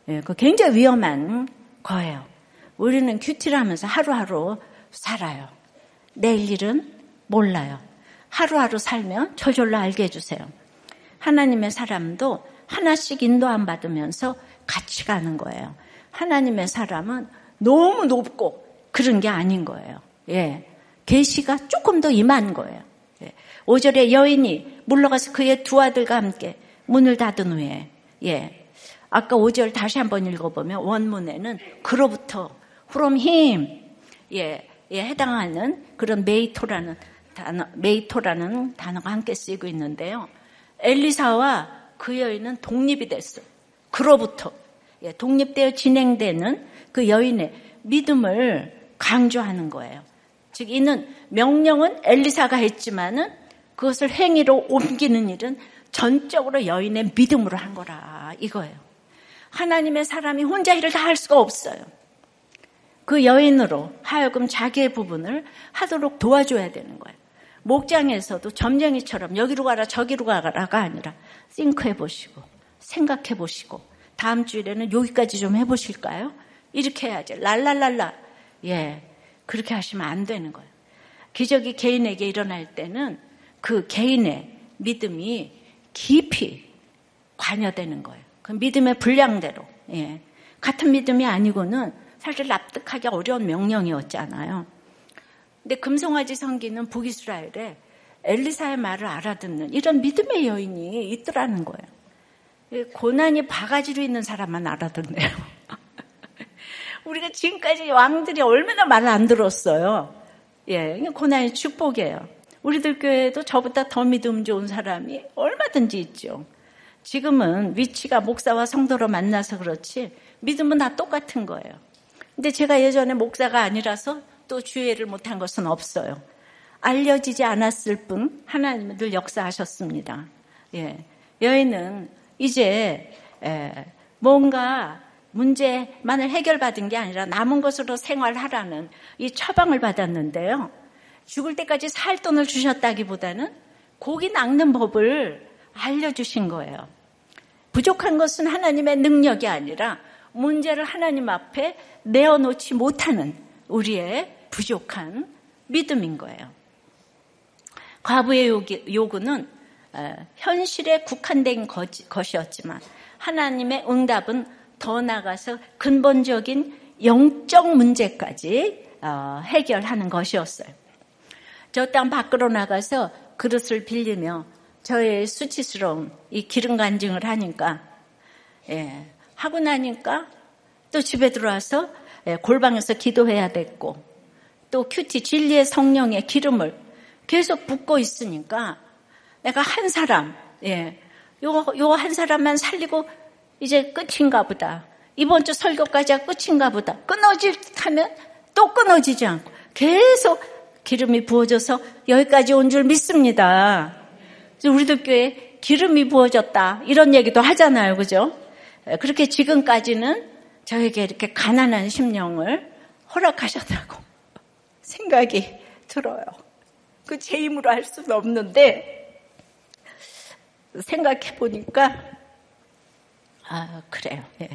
예, 그 굉장히 위험한 거예요. 우리는 큐티를 하면서 하루하루 살아요. 내일 일은 몰라요. 하루하루 살면 저절로 알게 해주세요. 하나님의 사람도 하나씩 인도함 받으면서 같이 가는 거예요. 하나님의 사람은 너무 높고 그런 게 아닌 거예요. 예. 계시가 조금 더 임한 거예요. 예. 5절에 여인이 물러가서 그의 두 아들과 함께 문을 닫은 후에 예. 아까 5절 다시 한번 읽어보면 원문에는 그로부터 from him 예, 예 해당하는 그런 메이토라는 단어 메이토라는 단어가 함께 쓰이고 있는데요. 엘리사와 그 여인은 독립이 됐어요. 그로부터 예, 독립되어 진행되는 그 여인의 믿음을 강조하는 거예요. 즉 이는 명령은 엘리사가 했지만은 그것을 행위로 옮기는 일은 전적으로 여인의 믿음으로 한 거라 이거예요. 하나님의 사람이 혼자 일을 다 할 수가 없어요. 그 여인으로 하여금 자기의 부분을 하도록 도와줘야 되는 거예요. 목장에서도 점쟁이처럼 여기로 가라 저기로 가라가 아니라 싱크해 보시고 생각해 보시고 다음 주일에는 여기까지 좀 해보실까요? 이렇게 해야죠. 랄랄랄라. 예. 그렇게 하시면 안 되는 거예요. 기적이 개인에게 일어날 때는 그 개인의 믿음이 깊이 관여되는 거예요. 그 믿음의 분량대로. 예. 같은 믿음이 아니고는 사실 납득하기 어려운 명령이었잖아요. 근데 금송아지 성기는 북이스라엘에 엘리사의 말을 알아듣는 이런 믿음의 여인이 있더라는 거예요. 고난이 바가지로 있는 사람만 알아듣네요. 우리가 지금까지 왕들이 얼마나 말을 안 들었어요. 예, 고난의 축복이에요. 우리들 교회에도 저보다 더 믿음 좋은 사람이 얼마든지 있죠. 지금은 위치가 목사와 성도로 만나서 그렇지 믿음은 다 똑같은 거예요. 근데 제가 예전에 목사가 아니라서 또 주의를 못한 것은 없어요. 알려지지 않았을 뿐 하나님은 늘 역사하셨습니다. 예. 여인은 이제 뭔가 문제만을 해결받은 게 아니라 남은 것으로 생활하라는 이 처방을 받았는데요. 죽을 때까지 살 돈을 주셨다기보다는 고기 낚는 법을 알려주신 거예요. 부족한 것은 하나님의 능력이 아니라 문제를 하나님 앞에 내어놓지 못하는 우리의 부족한 믿음인 거예요. 과부의 요구는 현실에 국한된 것이었지만 하나님의 응답은 더 나가서 근본적인 영적 문제까지 어, 해결하는 것이었어요. 저 땅 밖으로 나가서 그릇을 빌리며 저의 수치스러운 이 기름 간증을 하니까 예, 하고 나니까 또 집에 들어와서 예, 골방에서 기도해야 됐고 또 큐티 진리의 성령의 기름을 계속 붓고 있으니까 내가 한 사람, 예, 요, 요 한 사람만 살리고 이제 끝인가 보다. 이번 주 설교까지가 끝인가 보다. 끊어질 하면 또 끊어지지 않고 계속 기름이 부어져서 여기까지 온 줄 믿습니다. 우리들 교회 기름이 부어졌다. 이런 얘기도 하잖아요. 그죠? 그렇게 지금까지는 저에게 이렇게 가난한 심령을 허락하셨다고 생각이 들어요. 그 제 힘으로 할 수는 없는데 생각해 보니까 아 그래요. 예.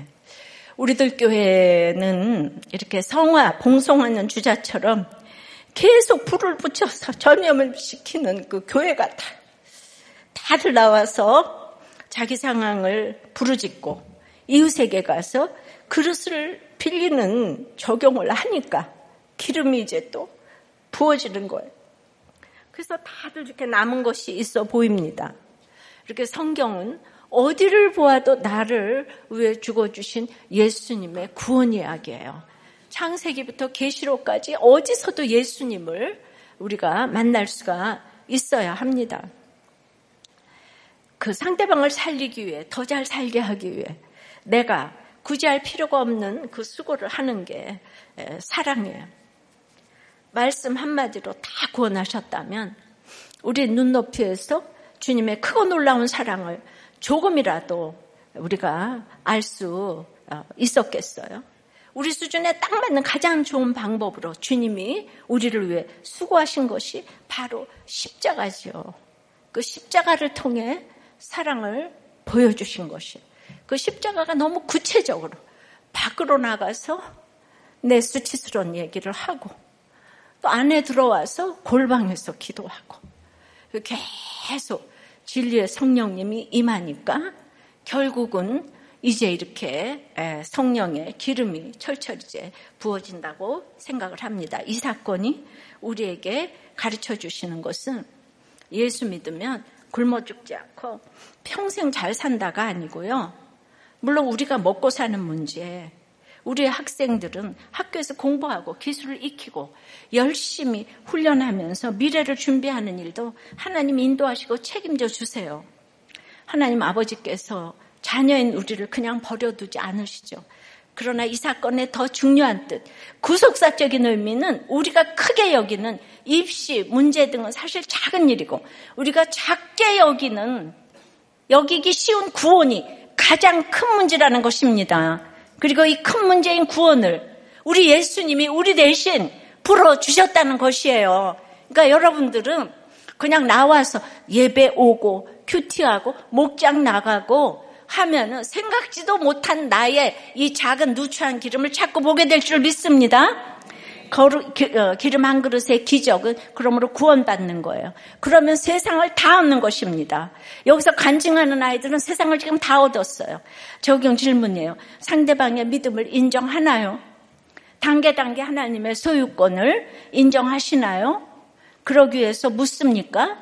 우리들 교회는 이렇게 성화 봉송하는 주자처럼 계속 불을 붙여서 전염을 시키는 그 교회 같아. 다들 나와서 자기 상황을 부르짖고 이웃에게 가서 그릇을 빌리는 적용을 하니까 기름이 이제 또 부어지는 거예요. 그래서 다들 이렇게 남은 것이 있어 보입니다. 이렇게 성경은 어디를 보아도 나를 위해 죽어주신 예수님의 구원 이야기예요. 창세기부터 계시록까지 어디서도 예수님을 우리가 만날 수가 있어야 합니다. 그 상대방을 살리기 위해, 더 잘 살게 하기 위해 내가 굳이 할 필요가 없는 그 수고를 하는 게 사랑이에요. 말씀 한마디로 다 구원하셨다면 우리 눈높이에서 주님의 크고 놀라운 사랑을 조금이라도 우리가 알 수 있었겠어요. 우리 수준에 딱 맞는 가장 좋은 방법으로 주님이 우리를 위해 수고하신 것이 바로 십자가지요. 그 십자가를 통해 사랑을 보여주신 것이. 그 십자가가 너무 구체적으로 밖으로 나가서 내 수치스러운 얘기를 하고 또 안에 들어와서 골방에서 기도하고 계속 진리의 성령님이 임하니까 결국은 이제 이렇게 성령의 기름이 철철 이제 부어진다고 생각을 합니다. 이 사건이 우리에게 가르쳐 주시는 것은 예수 믿으면 굶어 죽지 않고 평생 잘 산다가 아니고요. 물론 우리가 먹고 사는 문제, 우리의 학생들은 학교에서 공부하고 기술을 익히고 열심히 훈련하면서 미래를 준비하는 일도 하나님 인도하시고 책임져 주세요. 하나님 아버지께서 자녀인 우리를 그냥 버려두지 않으시죠. 그러나 이 사건의 더 중요한 뜻, 구속사적인 의미는 우리가 크게 여기는 입시, 문제 등은 사실 작은 일이고, 우리가 작게 여기는, 여기기 쉬운 구원이 가장 큰 문제라는 것입니다. 그리고 이 큰 문제인 구원을 우리 예수님이 우리 대신 풀어주셨다는 것이에요. 그러니까 여러분들은 그냥 나와서 예배 오고, 큐티하고, 목장 나가고, 하면은 생각지도 못한 나의 이 작은 누추한 기름을 자꾸 보게 될 줄 믿습니다. 거루, 기, 어, 기름 한 그릇의 기적은 그러므로 구원받는 거예요. 그러면 세상을 다 얻는 것입니다. 여기서 간증하는 아이들은 세상을 지금 다 얻었어요. 적용 질문이에요. 상대방의 믿음을 인정하나요? 단계 단계 하나님의 소유권을 인정하시나요? 그러기 위해서 묻습니까?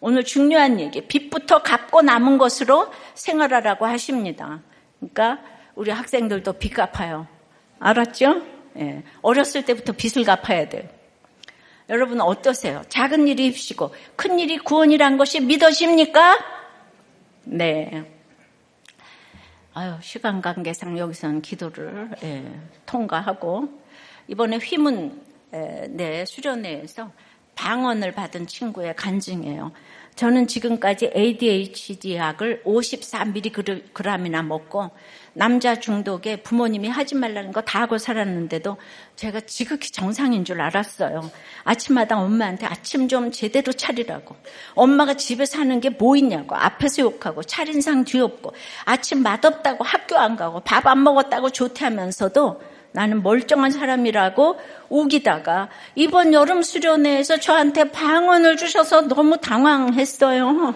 오늘 중요한 얘기, 빚부터 갚고 남은 것으로 생활하라고 하십니다. 그러니까 우리 학생들도 빚 갚아요. 알았죠? 예. 어렸을 때부터 빚을 갚아야 돼요. 여러분 어떠세요? 작은 일이 입시고 큰 일이 구원이란 것이 믿어집니까? 네. 아유, 시간 관계상 여기서는 기도를 예, 통과하고 이번에 휘문 에, 네, 수련회에서 방언을 받은 친구의 간증이에요. 저는 지금까지 ADHD 약을 54mg이나 먹고 남자 중독에 부모님이 하지 말라는 거 다 하고 살았는데도 제가 지극히 정상인 줄 알았어요. 아침마다 엄마한테 아침 좀 제대로 차리라고. 엄마가 집에 사는 게 뭐 있냐고. 앞에서 욕하고 차린상 뒤엎고 아침 맛없다고 학교 안 가고 밥 안 먹었다고 조퇴하면서도 나는 멀쩡한 사람이라고 우기다가 이번 여름 수련회에서 저한테 방언을 주셔서 너무 당황했어요.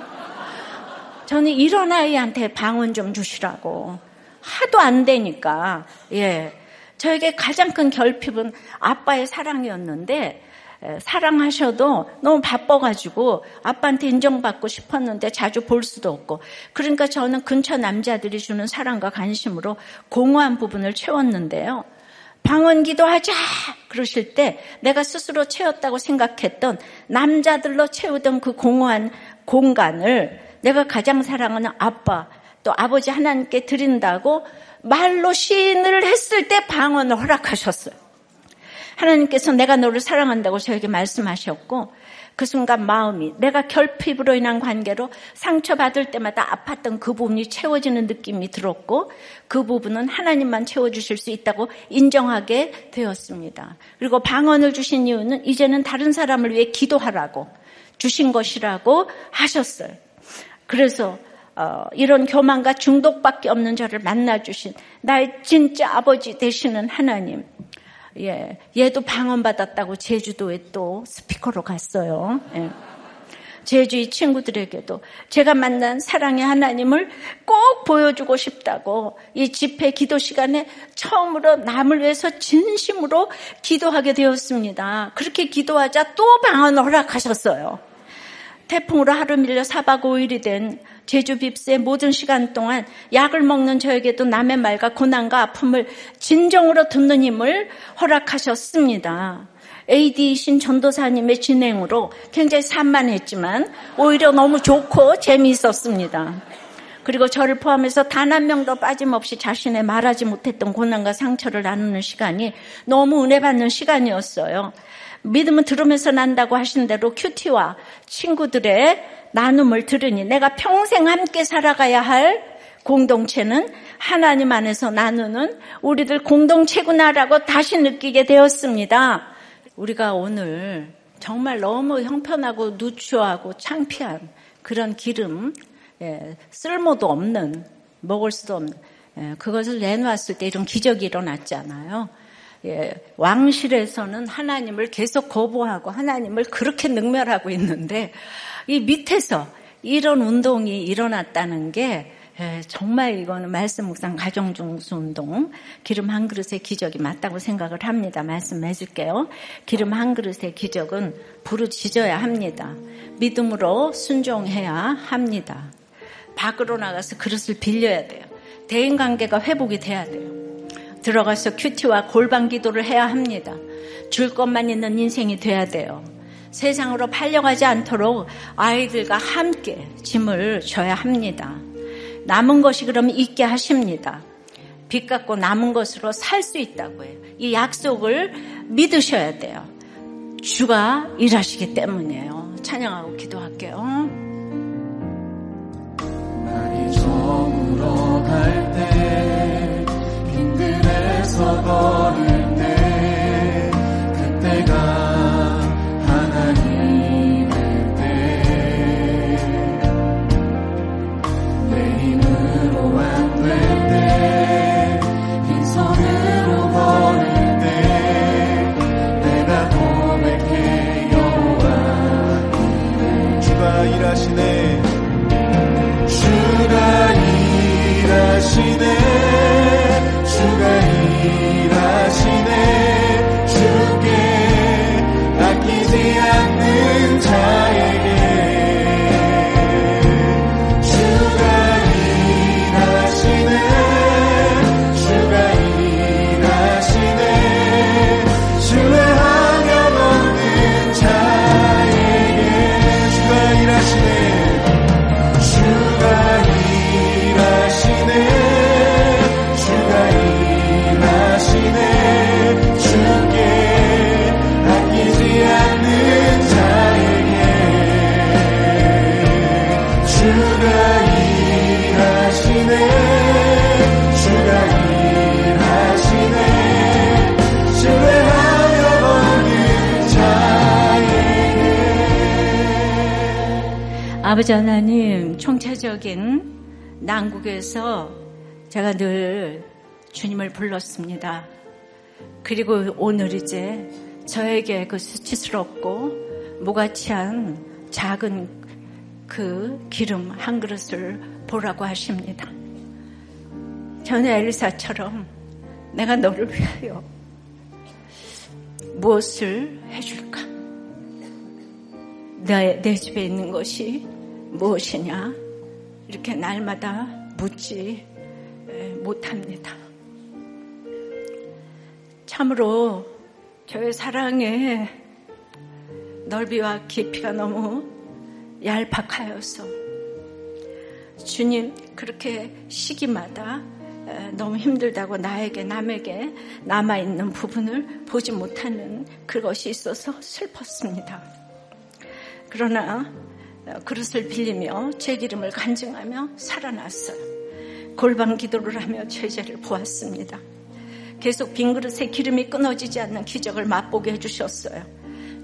저는 이런 아이한테 방언 좀 주시라고. 하도 안 되니까, 예. 저에게 가장 큰 결핍은 아빠의 사랑이었는데, 사랑하셔도 너무 바빠가지고 아빠한테 인정받고 싶었는데 자주 볼 수도 없고 그러니까 저는 근처 남자들이 주는 사랑과 관심으로 공허한 부분을 채웠는데요. 방언 기도하자! 그러실 때 내가 스스로 채웠다고 생각했던 남자들로 채우던 그 공허한 공간을 내가 가장 사랑하는 아빠, 또 아버지 하나님께 드린다고 말로 시인을 했을 때 방언을 허락하셨어요. 하나님께서 내가 너를 사랑한다고 저에게 말씀하셨고 그 순간 마음이 내가 결핍으로 인한 관계로 상처받을 때마다 아팠던 그 부분이 채워지는 느낌이 들었고 그 부분은 하나님만 채워주실 수 있다고 인정하게 되었습니다. 그리고 방언을 주신 이유는 이제는 다른 사람을 위해 기도하라고 주신 것이라고 하셨어요. 그래서 어, 이런 교만과 중독밖에 없는 저를 만나주신 나의 진짜 아버지 되시는 하나님. 예, 얘도 방언받았다고 제주도에 또 스피커로 갔어요. 예. 제주의 친구들에게도 제가 만난 사랑의 하나님을 꼭 보여주고 싶다고 이 집회 기도 시간에 처음으로 남을 위해서 진심으로 기도하게 되었습니다. 그렇게 기도하자 또 방언을 허락하셨어요. 태풍으로 하루 밀려 4박 5일이 된 제주 빕스의 모든 시간 동안 약을 먹는 저에게도 남의 말과 고난과 아픔을 진정으로 듣는 힘을 허락하셨습니다. AD이신 전도사님의 진행으로 굉장히 산만했지만 오히려 너무 좋고 재미있었습니다. 그리고 저를 포함해서 단 한 명도 빠짐없이 자신의 말하지 못했던 고난과 상처를 나누는 시간이 너무 은혜 받는 시간이었어요. 믿음은 들으면서 난다고 하신 대로 큐티와 친구들의 나눔을 들으니 내가 평생 함께 살아가야 할 공동체는 하나님 안에서 나누는 우리들 공동체구나라고 다시 느끼게 되었습니다. 우리가 오늘 정말 너무 형편하고 누추하고 창피한 그런 기름, 예, 쓸모도 없는, 먹을 수도 없는, 예, 그것을 내놓았을 때 이런 기적이 일어났잖아요. 예, 왕실에서는 하나님을 계속 거부하고 하나님을 그렇게 능멸하고 있는데 이 밑에서 이런 운동이 일어났다는 게 예, 정말 이거는 말씀 묵상 가정 중수 운동 기름 한 그릇의 기적이 맞다고 생각을 합니다. 말씀해 줄게요. 기름 한 그릇의 기적은 부르짖어야 합니다. 믿음으로 순종해야 합니다. 밖으로 나가서 그릇을 빌려야 돼요. 대인 관계가 회복이 돼야 돼요. 들어가서 큐티와 골반 기도를 해야 합니다. 줄 것만 있는 인생이 돼야 돼요. 세상으로 팔려가지 않도록 아이들과 함께 짐을 져야 합니다. 남은 것이 그럼 있게 하십니다. 빚 갚고 남은 것으로 살 수 있다고 해요. 이 약속을 믿으셔야 돼요. 주가 일하시기 때문이에요. 찬양하고 기도할게요. 날이 저물어 갈때 길 아버지 하나님, 총체적인 난국에서 제가 늘 주님을 불렀습니다. 그리고 오늘 이제 저에게 그 수치스럽고 무가치한 작은 그 기름 한 그릇을 보라고 하십니다. 저는 엘리사처럼 내가 너를 위하여 무엇을 해줄까? 내, 내 집에 있는 것이 무엇이냐? 이렇게 날마다 묻지 못합니다. 참으로 저의 사랑의 넓이와 깊이가 너무 얄팍하여서 주님 그렇게 시기마다 너무 힘들다고 나에게 남에게 남아있는 부분을 보지 못하는 그것이 있어서 슬펐습니다. 그러나 그릇을 빌리며 제 기름을 간증하며 살아났어요. 골방 기도를 하며 죄제를 보았습니다. 계속 빈 그릇에 기름이 끊어지지 않는 기적을 맛보게 해주셨어요.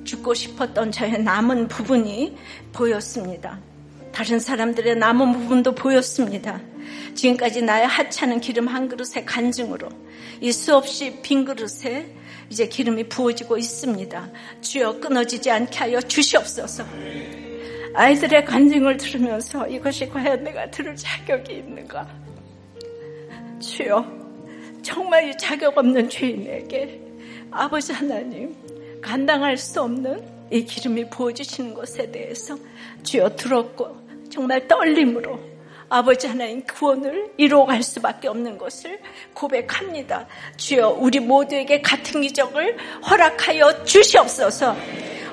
죽고 싶었던 저의 남은 부분이 보였습니다. 다른 사람들의 남은 부분도 보였습니다. 지금까지 나의 하찮은 기름 한 그릇의 간증으로 이 수없이 빈 그릇에 이제 기름이 부어지고 있습니다. 주여 끊어지지 않게 하여 주시옵소서. 아이들의 간증을 들으면서 이것이 과연 내가 들을 자격이 있는가? 주여, 정말 이 자격 없는 죄인에게 아버지 하나님 감당할 수 없는 이 기름이 부어주시는 것에 대해서 주여 들었고 정말 떨림으로 아버지 하나님 구원을 이루어갈 수밖에 없는 것을 고백합니다. 주여 우리 모두에게 같은 기적을 허락하여 주시옵소서.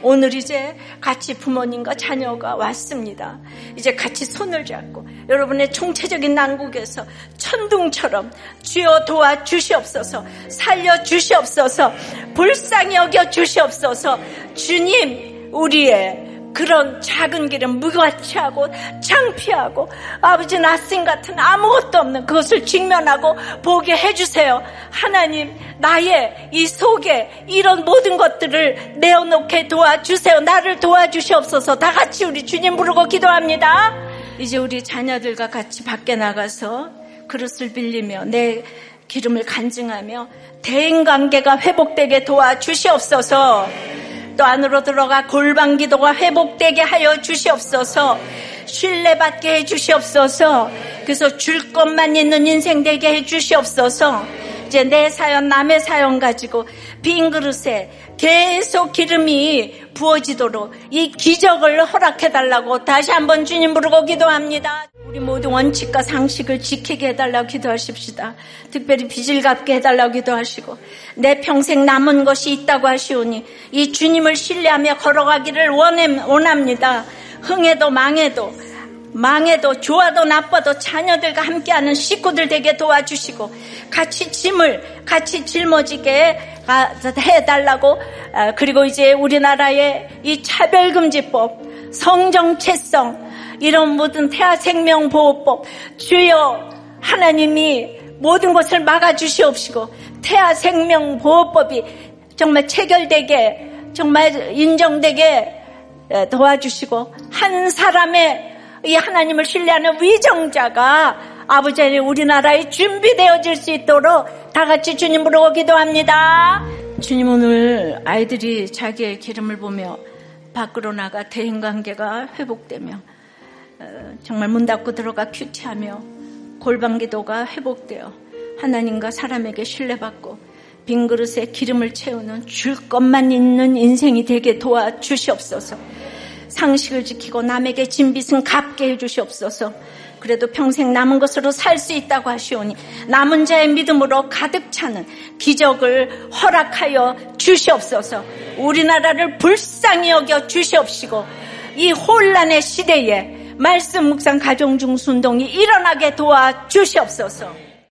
오늘 이제 같이 부모님과 자녀가 왔습니다. 이제 같이 손을 잡고 여러분의 총체적인 난국에서 천둥처럼 주여 도와 주시옵소서, 살려 주시옵소서, 불쌍히 여겨 주시옵소서, 주님, 우리의 그런 작은 길은 무가치하고 창피하고 아버지 나싱 같은 아무것도 없는 그것을 직면하고 보게 해주세요. 하나님 나의 이 속에 이런 모든 것들을 내어놓게 도와주세요. 나를 도와주시옵소서. 다 같이 우리 주님 부르고 기도합니다. 이제 우리 자녀들과 같이 밖에 나가서 그릇을 빌리며 내 기름을 간증하며 대인 관계가 회복되게 도와주시옵소서. 또 안으로 들어가 골방 기도가 회복되게 하여 주시옵소서. 신뢰받게 해 주시옵소서. 그래서 줄 것만 있는 인생 되게 해 주시옵소서. 이제 내 사연, 남의 사연 가지고 빈 그릇에 계속 기름이 부어지도록 이 기적을 허락해달라고 다시 한번 주님 부르고 기도합니다. 우리 모두 원칙과 상식을 지키게 해달라고 기도하십시다. 특별히 빚을 갚게 해달라고 기도하시고 내 평생 남은 것이 있다고 하시오니 이 주님을 신뢰하며 걸어가기를 원합니다. 흥해도 망해도 망해도 좋아도 나빠도 자녀들과 함께하는 식구들 되게 도와주시고 같이 짐을 같이 짊어지게 해달라고 아, 그리고 이제 우리나라의 이 차별금지법 성정체성 이런 모든 태아생명보호법 주여 하나님이 모든 것을 막아주시옵시고 태아생명보호법이 정말 체결되게 정말 인정되게 도와주시고 한 사람의 이 하나님을 신뢰하는 위정자가 아버지 우리나라에 준비되어질 수 있도록 다 같이 주님 부르고 기도합니다. 주님 오늘 아이들이 자기의 기름을 보며 밖으로 나가 대인관계가 회복되며 어, 정말 문 닫고 들어가 큐티하며 골방 기도가 회복되어 하나님과 사람에게 신뢰받고 빈 그릇에 기름을 채우는 줄 것만 있는 인생이 되게 도와주시옵소서. 상식을 지키고 남에게 진 빚은 갚게 해주시옵소서. 그래도 평생 남은 것으로 살 수 있다고 하시오니 남은 자의 믿음으로 가득 차는 기적을 허락하여 주시옵소서. 우리나라를 불쌍히 여겨 주시옵시고 이 혼란의 시대에 말씀 묵상 가정 중순동이 일어나게 도와 주시옵소서.